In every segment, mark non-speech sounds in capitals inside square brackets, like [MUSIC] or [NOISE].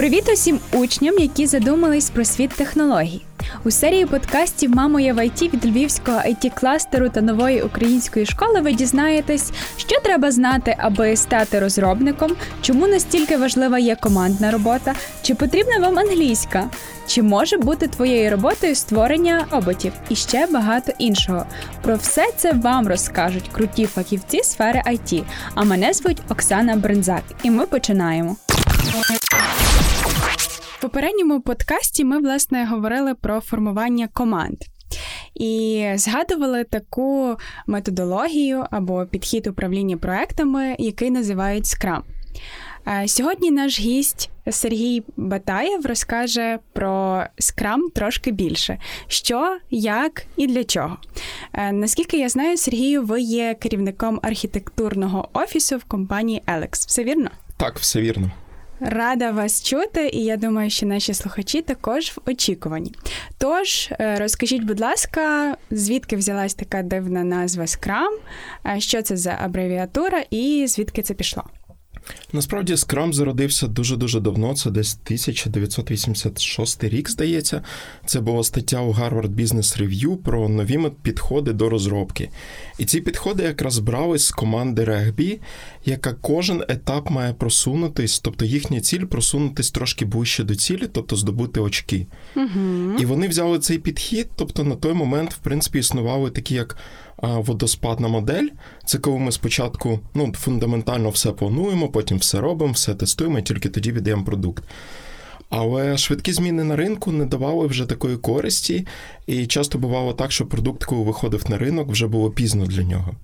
Привіт усім учням, які задумались про світ технологій. У серії подкастів Мамо я в ІТ від львівського it кластеру та нової української школи ви дізнаєтесь, що треба знати, аби стати розробником, чому настільки важлива є командна робота, чи потрібна вам англійська, чи може бути твоєю роботою створення роботів і ще багато іншого. Про все це вам розкажуть круті фахівці сфери IT. А мене звуть Оксана Брензак, і ми починаємо. В попередньому подкасті ми власне говорили про формування команд. І згадували таку методологію або підхід управління проектами, який називають Scrum. Е, сьогодні наш гість Сергій Батаєв розкаже про Scrum трошки більше: що, як і для чого. Е, наскільки я знаю, Сергію, ви є керівником архітектурного офісу в компанії Alex. Все вірно? Так, все вірно. Рада вас чути, і я думаю, що наші слухачі також в очікуванні. Тож е, розкажіть, будь ласка, звідки взялась така дивна назва Scrum, що це за абревіатура і звідки це пішло? Насправді Scrum зародився дуже-дуже давно, це десь 1986 рік, здається. Це була стаття у Harvard Business Review про нові підходи до розробки. І ці підходи якраз брали з команди регбі, яка кожен етап має просунутись, тобто їхня ціль просунутись трошки ближче до цілі, тобто здобути очки. Угу. І вони взяли цей підхід, тобто на той момент, в принципі, існували такі як водоспадна модель. Це коли ми спочатку ну, фундаментально все плануємо, потім все робимо, все тестуємо, і тільки тоді віддаємо продукт. Але швидкі зміни на ринку не давали вже такої користі, і часто бувало так, що продукт, коли виходив на ринок, вже було пізно для нього.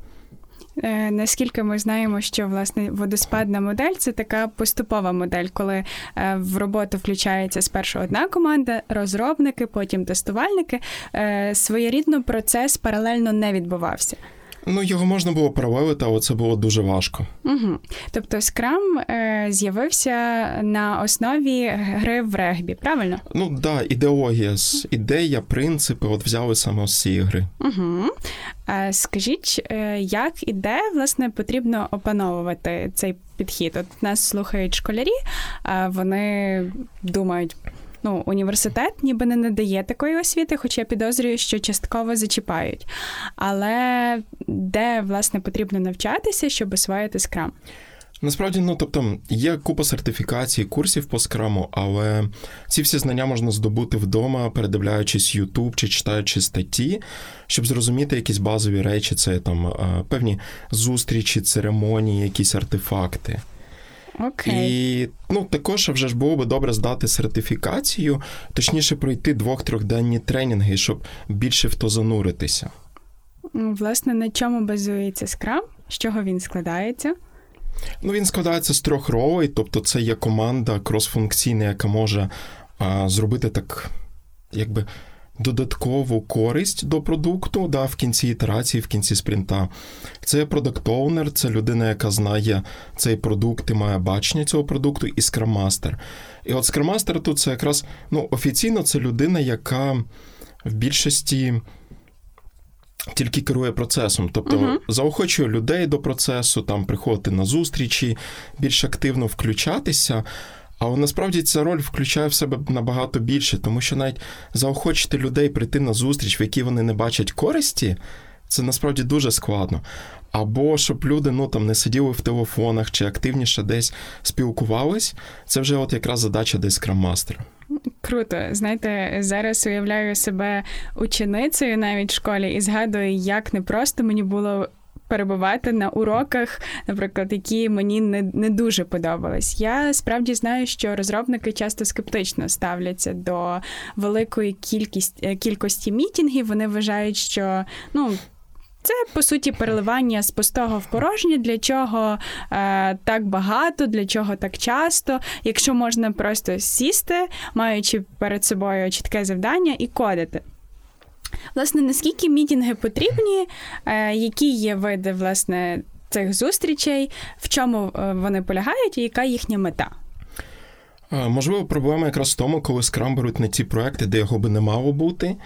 Е, наскільки ми знаємо, що власне водоспадна модель це така поступова модель, коли е, в роботу включається спершу одна команда, розробники, потім тестувальники. Е, своєрідно процес паралельно не відбувався. Ну, його можна було паралелити, але це було дуже важко. Угу. Тобто Scrum е, з'явився на основі гри в регбі, правильно? Ну так, да, ідеологія, ідея, принципи от взяли саме з цієї гри. Угу. Е, скажіть, е, як і де власне потрібно опановувати цей підхід? От нас слухають школярі, а вони думають ну, університет ніби не надає такої освіти, хоча я підозрюю, що частково зачіпають. Але де, власне, потрібно навчатися, щоб освоїти скрам? Насправді, ну тобто є купа сертифікацій, курсів по скраму, але ці всі знання можна здобути вдома, передивляючись YouTube чи читаючи статті, щоб зрозуміти якісь базові речі, це там певні зустрічі, церемонії, якісь артефакти. Окей. І ну, також вже ж було би добре здати сертифікацію, точніше пройти двох-трьохденні тренінги, щоб більше в то зануритися. Власне, на чому базується скрам? З чого він складається? Ну, він складається з трьох ролей, тобто це є команда кросфункційна, яка може а, зробити так, якби додаткову користь до продукту да, в кінці ітерації, в кінці спринта. Це продакт оунер це людина, яка знає цей продукт і має бачення цього продукту, і скраммастер. І от скраммастер тут це якраз ну, офіційно це людина, яка в більшості. Тільки керує процесом, тобто uh-huh. заохочує людей до процесу, там приходити на зустрічі, більш активно включатися. Але насправді ця роль включає в себе набагато більше, тому що навіть заохочити людей прийти на зустріч, в якій вони не бачать користі, це насправді дуже складно. Або щоб люди ну там не сиділи в телефонах чи активніше десь спілкувались, це вже от якраз задача десь краммастера. Круто, знаєте, зараз уявляю себе ученицею навіть в школі і згадую, як непросто мені було перебувати на уроках, наприклад, які мені не не дуже подобались. Я справді знаю, що розробники часто скептично ставляться до великої кількості е, кількості мітінгів. Вони вважають, що ну. Це по суті переливання з пустого в порожнє, для чого е, так багато, для чого так часто, якщо можна просто сісти, маючи перед собою чітке завдання і кодити. Власне, наскільки мітінги потрібні, е, які є види власне цих зустрічей, в чому е, вони полягають, і яка їхня мета? Е, можливо, проблема якраз в тому, коли скрам беруть не ті проекти, де його би не мало бути.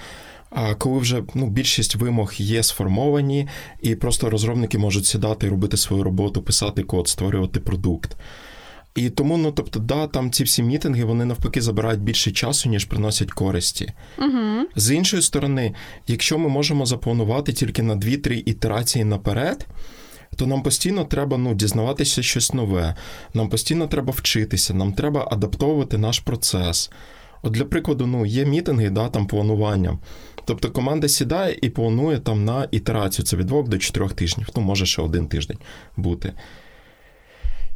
А коли вже ну, більшість вимог є сформовані, і просто розробники можуть сідати і робити свою роботу, писати код, створювати продукт. І тому, ну тобто, да, там ці всі мітинги вони навпаки забирають більше часу, ніж приносять користі. Угу. З іншої сторони, якщо ми можемо запланувати тільки на 2-3 ітерації наперед. То нам постійно треба ну, дізнаватися щось нове, нам постійно треба вчитися, нам треба адаптовувати наш процес. От для прикладу, ну, є мітинги, да, там планування. Тобто команда сідає і планує там на ітерацію, це від двох до чотирьох тижнів, ну, може ще один тиждень бути.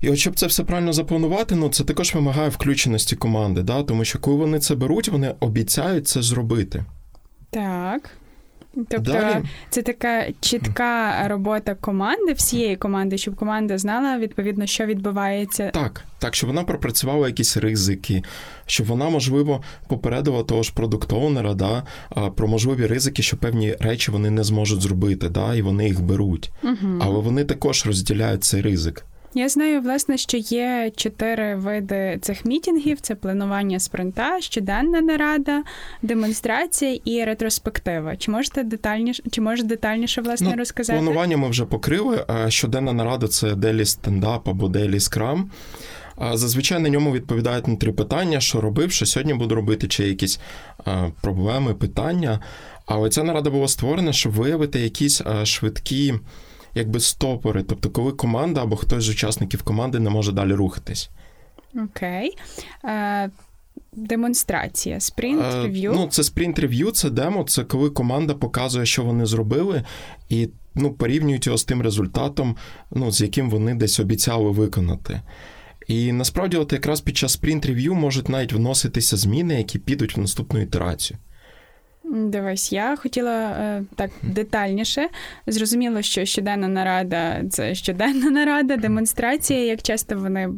І от щоб це все правильно запланувати, ну це також вимагає включеності команди, да? тому що коли вони це беруть, вони обіцяють це зробити. Так. Тобто Далі. це така чітка робота команди, всієї команди, щоб команда знала відповідно, що відбувається. Так, так, щоб вона пропрацювала якісь ризики, щоб вона, можливо, попередила того ж продуктовнера, да, про можливі ризики, що певні речі вони не зможуть зробити, да, і вони їх беруть. Угу. Але вони також розділяють цей ризик. Я знаю, власне, що є чотири види цих мітінгів: це планування спринта, щоденна нарада, демонстрація і ретроспектива. Чи можете детальніше, чи можете детальніше власне ну, розказати? Планування ми вже покрили. Щоденна нарада це делі стендап або делі скрам. Зазвичай на ньому відповідають на три питання: що робив, що сьогодні буду робити, чи якісь проблеми, питання. Але ця нарада була створена, щоб виявити якісь швидкі якби стопори, тобто коли команда або хтось з учасників команди не може далі рухатись. Окей. Okay. Демонстрація, спринт рев'ю. Ну, це спринт рев'ю, це демо, це коли команда показує, що вони зробили, і ну, порівнюють його з тим результатом, ну, з яким вони десь обіцяли виконати. І насправді, от якраз під час спринт рев'ю можуть навіть вноситися зміни, які підуть в наступну ітерацію. Дивись, я хотіла е, так детальніше. Зрозуміло, що щоденна нарада це щоденна нарада, демонстрація. Як часто вони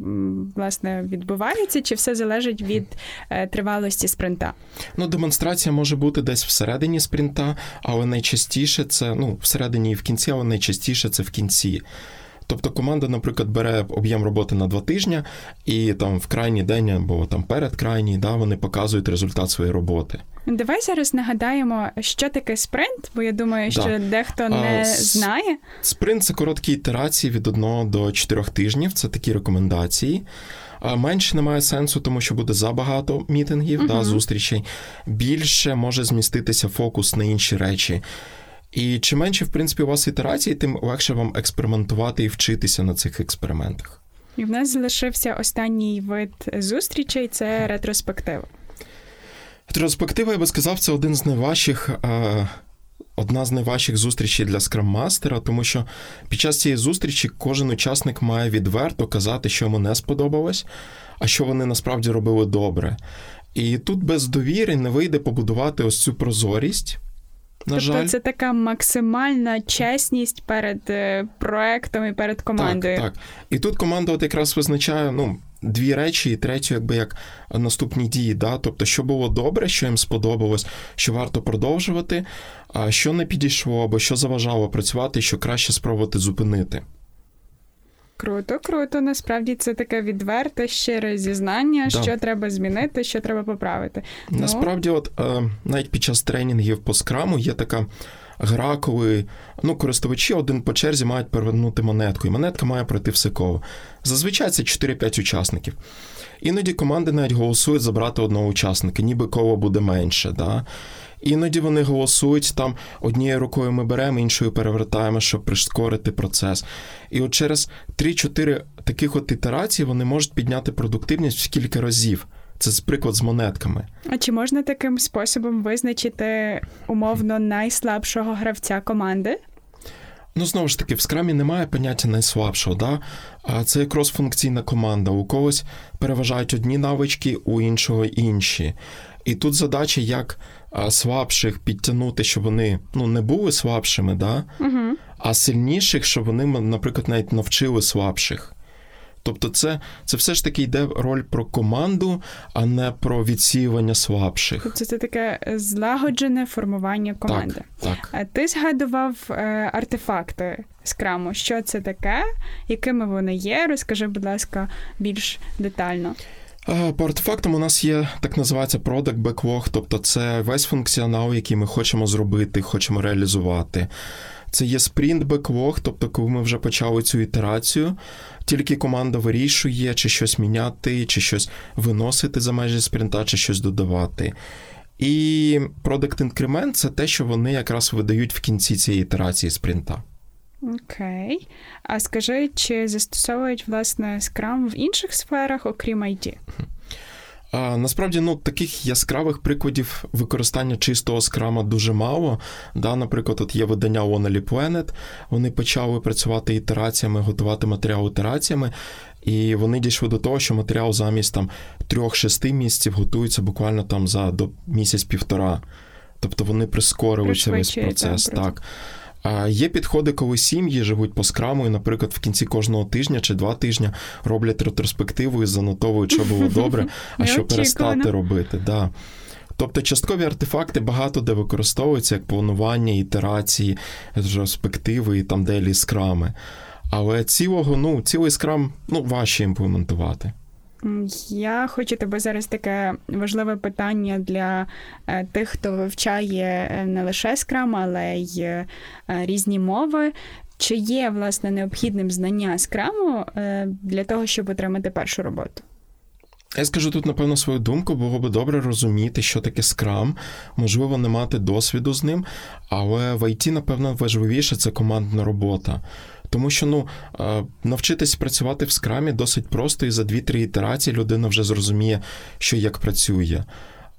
власне відбуваються, чи все залежить від е, тривалості спринта? Ну, демонстрація може бути десь всередині спринта, але найчастіше це ну всередині і в кінці, але найчастіше це в кінці. Тобто команда, наприклад, бере об'єм роботи на два тижні, і там в крайній день або там перед крайній, да, вони показують результат своєї роботи. Давай зараз нагадаємо, що таке спринт, бо я думаю, що да. дехто не а, знає. Спринт це короткі ітерації від 1 до 4 тижнів. Це такі рекомендації. А Менше немає сенсу, тому що буде забагато мітингів, uh-huh. да, зустрічей. Більше може зміститися фокус на інші речі. І чим менше, в принципі, у вас ітерації, тим легше вам експериментувати і вчитися на цих експериментах. І в нас залишився останній вид зустрічей це ретроспектива. Ретроспектива, я би сказав, це один з найважчих. Одна з найважчих зустрічей для скраммастера, тому що під час цієї зустрічі кожен учасник має відверто казати, що йому не сподобалось, а що вони насправді робили добре. І тут без довіри не вийде побудувати ось цю прозорість. На тобто жаль. це така максимальна чесність перед е, проектом і перед командою. Так, так. І тут команда от якраз визначає ну, дві речі, і третю, якби як наступні дії. Да? Тобто, що було добре, що їм сподобалось, що варто продовжувати, а що не підійшло, або що заважало працювати, що краще спробувати зупинити. Круто, круто. Насправді це таке відверте, щире зізнання, да. що треба змінити, що треба поправити. Ну. Насправді, от е, навіть під час тренінгів по скраму є така гра, коли ну, користувачі один по черзі мають перевернути монетку, і монетка має пройти все коло. Зазвичай це 4-5 учасників. Іноді команди навіть голосують забрати одного учасника, ніби коло буде менше. Да? Іноді вони голосують там однією рукою ми беремо, іншою перевертаємо, щоб прискорити процес. І от через 3-4 таких от ітерацій вони можуть підняти продуктивність в кілька разів. Це приклад з монетками. А чи можна таким способом визначити умовно найслабшого гравця команди? Ну, знову ж таки, в скрамі немає поняття найслабшого, да? а це крос-функційна команда. У когось переважають одні навички, у іншого інші. І тут задача, як слабших підтягнути, щоб вони ну, не були слабшими, да? Угу. а сильніших, щоб вони, наприклад, навіть навчили слабших. Тобто, це це все ж таки йде роль про команду, а не про відсіювання слабших. Тобто це таке злагоджене формування команди. Так, так. Ти згадував е, артефакти скраму. Що це таке, якими вони є? Розкажи, будь ласка, більш детально. По артефактам у нас є так називається Product Backlog, тобто це весь функціонал, який ми хочемо зробити, хочемо реалізувати. Це є спринт беклог, тобто, коли ми вже почали цю ітерацію, тільки команда вирішує, чи щось міняти, чи щось виносити за межі спринта, чи щось додавати. І Product Increment – це те, що вони якраз видають в кінці цієї ітерації спринта. Окей. А скажи, чи застосовують власне Scrum в інших сферах, окрім IT? А, Насправді, ну таких яскравих прикладів використання чистого скрама дуже мало. Да, Наприклад, от є видання Only Planet, вони почали працювати ітераціями, готувати матеріал ітераціями, і вони дійшли до того, що матеріал замість там трьох-шести місяців готується буквально там за до місяць-півтора. Тобто вони прискорили цей весь процес. Так. А Є підходи, коли сім'ї живуть по скраму, і, наприклад, в кінці кожного тижня чи два тижні роблять ретроспективу і занотовують, що було добре, а [LAUGHS] що перестати робити. Да. Тобто часткові артефакти багато де використовуються як планування, ітерації, ретроспективи і там делі скрами. Але цілого, ну, цілий скрам ну, важче імплементувати. Я хочу тебе зараз таке важливе питання для е, тих, хто вивчає е, не лише скрам, але й е, різні мови. Чи є власне необхідним знання скраму для того, щоб отримати першу роботу? Я скажу тут, напевно, свою думку, було би добре розуміти, що таке скрам, можливо, не мати досвіду з ним, але в ІТ, напевно, важливіше це командна робота. Тому що ну, навчитись працювати в скрамі досить просто, і за 2-3 ітерації людина вже зрозуміє, що як працює.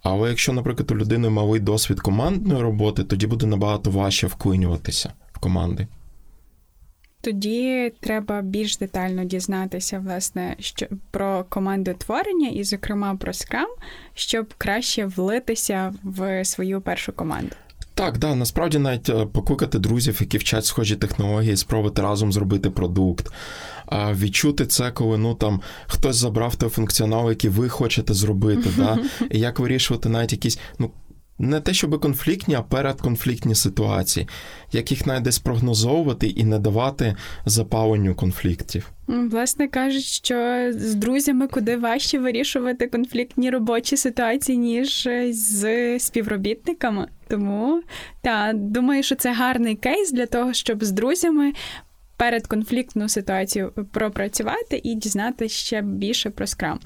Але якщо, наприклад, у людини малий досвід командної роботи, тоді буде набагато важче вклинюватися в команди. Тоді треба більш детально дізнатися власне що про командотворення і, зокрема, про скрам, щоб краще влитися в свою першу команду. Так, да, насправді навіть е, покликати друзів, які вчать схожі технології, спробувати разом зробити продукт. А відчути це, коли ну там хтось забрав той функціонал, який ви хочете зробити. да, І як вирішувати навіть якісь ну не те, щоб конфліктні, а передконфліктні ситуації, як їх навіть десь прогнозовувати і не давати запаленню конфліктів. Власне кажуть, що з друзями куди важче вирішувати конфліктні робочі ситуації, ніж з співробітниками. Тому та думаю, що це гарний кейс для того, щоб з друзями перед конфліктну ситуацію пропрацювати і дізнатися ще більше про скрам.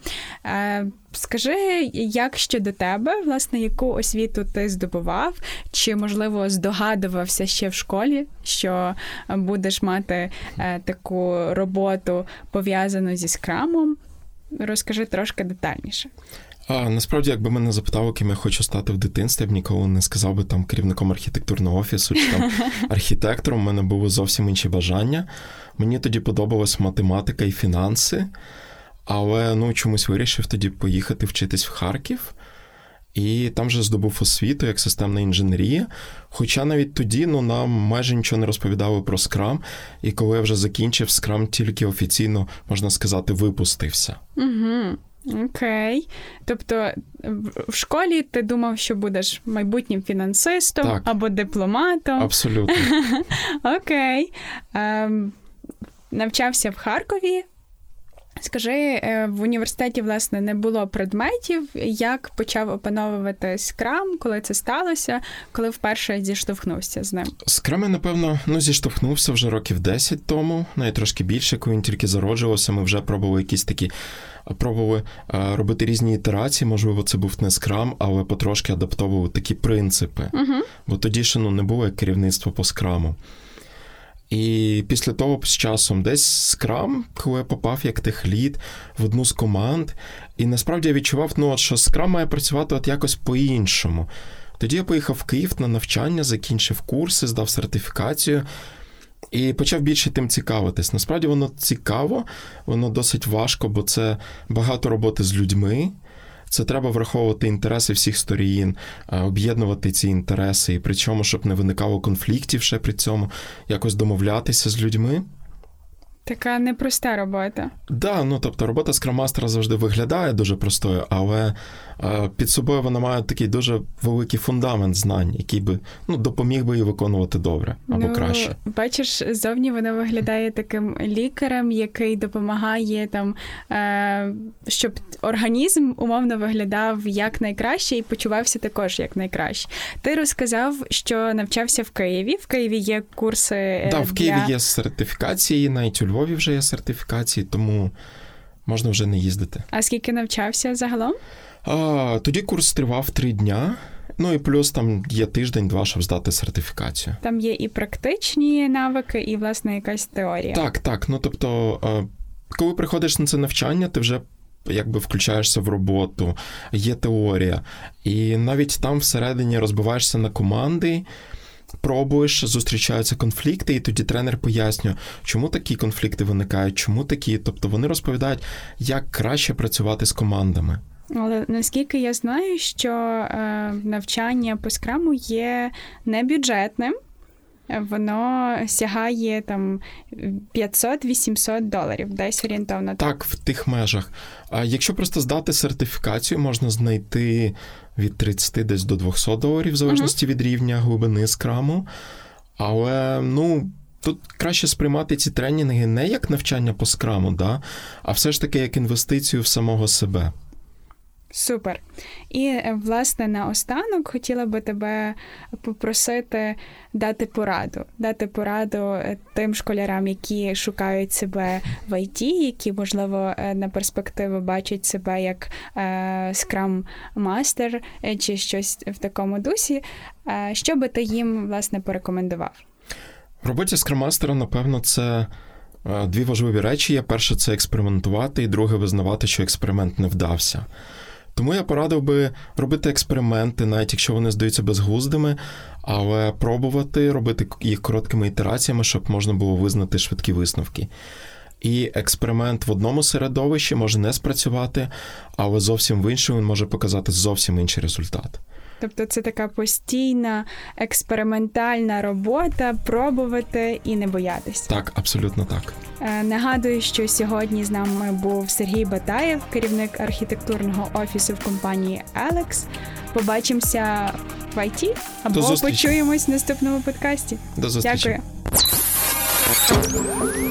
Е, скажи, як щодо тебе, власне, яку освіту ти здобував, чи, можливо, здогадувався ще в школі, що будеш мати е, таку роботу пов'язану зі скрамом? Розкажи трошки детальніше. А насправді, якби мене запитали, ким я хочу стати в дитинстві, я б ніколи не сказав би там керівником архітектурного офісу чи там [LAUGHS] архітектором. У мене було зовсім інші бажання. Мені тоді подобалась математика і фінанси, але ну чомусь вирішив тоді поїхати вчитись в Харків. І там вже здобув освіту як системна інженерія. Хоча навіть тоді ну, нам майже нічого не розповідали про скрам, і коли я вже закінчив, скрам тільки офіційно, можна сказати, випустився. Угу. Окей. Тобто в школі ти думав, що будеш майбутнім фінансистом так. або дипломатом. Абсолютно. [LAUGHS] Окей. Ем, Навчався в Харкові. Скажи, е, в університеті, власне, не було предметів. Як почав опановувати скрам, коли це сталося, коли вперше зіштовхнувся з ним? Скрам, я, напевно, ну, зіштовхнувся вже років 10 тому, навіть трошки більше, коли він тільки зароджувався. Ми вже пробували якісь такі пробували е, робити різні ітерації. Можливо, це був не скрам, але потрошки адаптовували такі принципи. uh Бо тоді ще ну, не було як керівництво по скраму. І після того з часом десь скрам, коли я попав як техлід в одну з команд, і насправді я відчував, ну, от, що скрам має працювати от якось по-іншому. Тоді я поїхав в Київ на навчання, закінчив курси, здав сертифікацію. І почав більше тим цікавитись. Насправді воно цікаво, воно досить важко, бо це багато роботи з людьми. Це треба враховувати інтереси всіх сторін, об'єднувати ці інтереси, і при чому, щоб не виникало конфліктів ще при цьому, якось домовлятися з людьми. Така непроста робота. Так, да, ну тобто робота скраммастера завжди виглядає дуже простою, але е, під собою вона має такий дуже великий фундамент знань, який би ну, допоміг би її виконувати добре або ну, краще. Бачиш, зовні вона виглядає таким лікарем, який допомагає там, е, щоб організм умовно виглядав як найкраще і почувався також як найкраще. Ти розказав, що навчався в Києві. В Києві є курси. Так, для... в Києві є сертифікації, навіть у Львові вже є сертифікації, тому можна вже не їздити. А скільки навчався загалом? А, Тоді курс тривав три дня. Ну і плюс там є тиждень-два, щоб здати сертифікацію. Там є і практичні навики, і, власне, якась теорія. Так, так. Ну тобто, коли приходиш на це навчання, ти вже якби включаєшся в роботу, є теорія. І навіть там всередині розбиваєшся на команди. Пробуєш, зустрічаються конфлікти, і тоді тренер пояснює, чому такі конфлікти виникають, чому такі. Тобто вони розповідають, як краще працювати з командами. Але наскільки я знаю, що е, навчання по скраму є небюджетним, воно сягає там 500-800 доларів, десь орієнтовно. Так, в тих межах. Якщо просто здати сертифікацію, можна знайти від 30 десь до 200 доларів, в залежності uh-huh. від рівня глибини скраму. Але, ну. Тут краще сприймати ці тренінги не як навчання по скраму, да? а все ж таки як інвестицію в самого себе. Супер. І, е, власне, наостанок хотіла би тебе попросити дати пораду, дати пораду е, тим школярам, які шукають себе в ІТ, які, можливо, е, на перспективу бачать себе як скрам-мастер чи щось в такому дусі. Що би ти їм, власне, порекомендував? В роботі скраммастера, напевно, це. Дві важливі речі є: перше це експериментувати, і друге визнавати, що експеримент не вдався. Тому я порадив би робити експерименти, навіть якщо вони здаються безглуздими, але пробувати робити їх короткими ітераціями, щоб можна було визнати швидкі висновки. І експеримент в одному середовищі може не спрацювати, але зовсім в іншому він може показати зовсім інший результат. Тобто це така постійна експериментальна робота, пробувати і не боятися. Так, абсолютно так. Е, нагадую, що сьогодні з нами був Сергій Батаєв, керівник архітектурного офісу в компанії Алекс. Побачимося в IT або почуємось в наступному подкасті. До зустрічі. Дякую.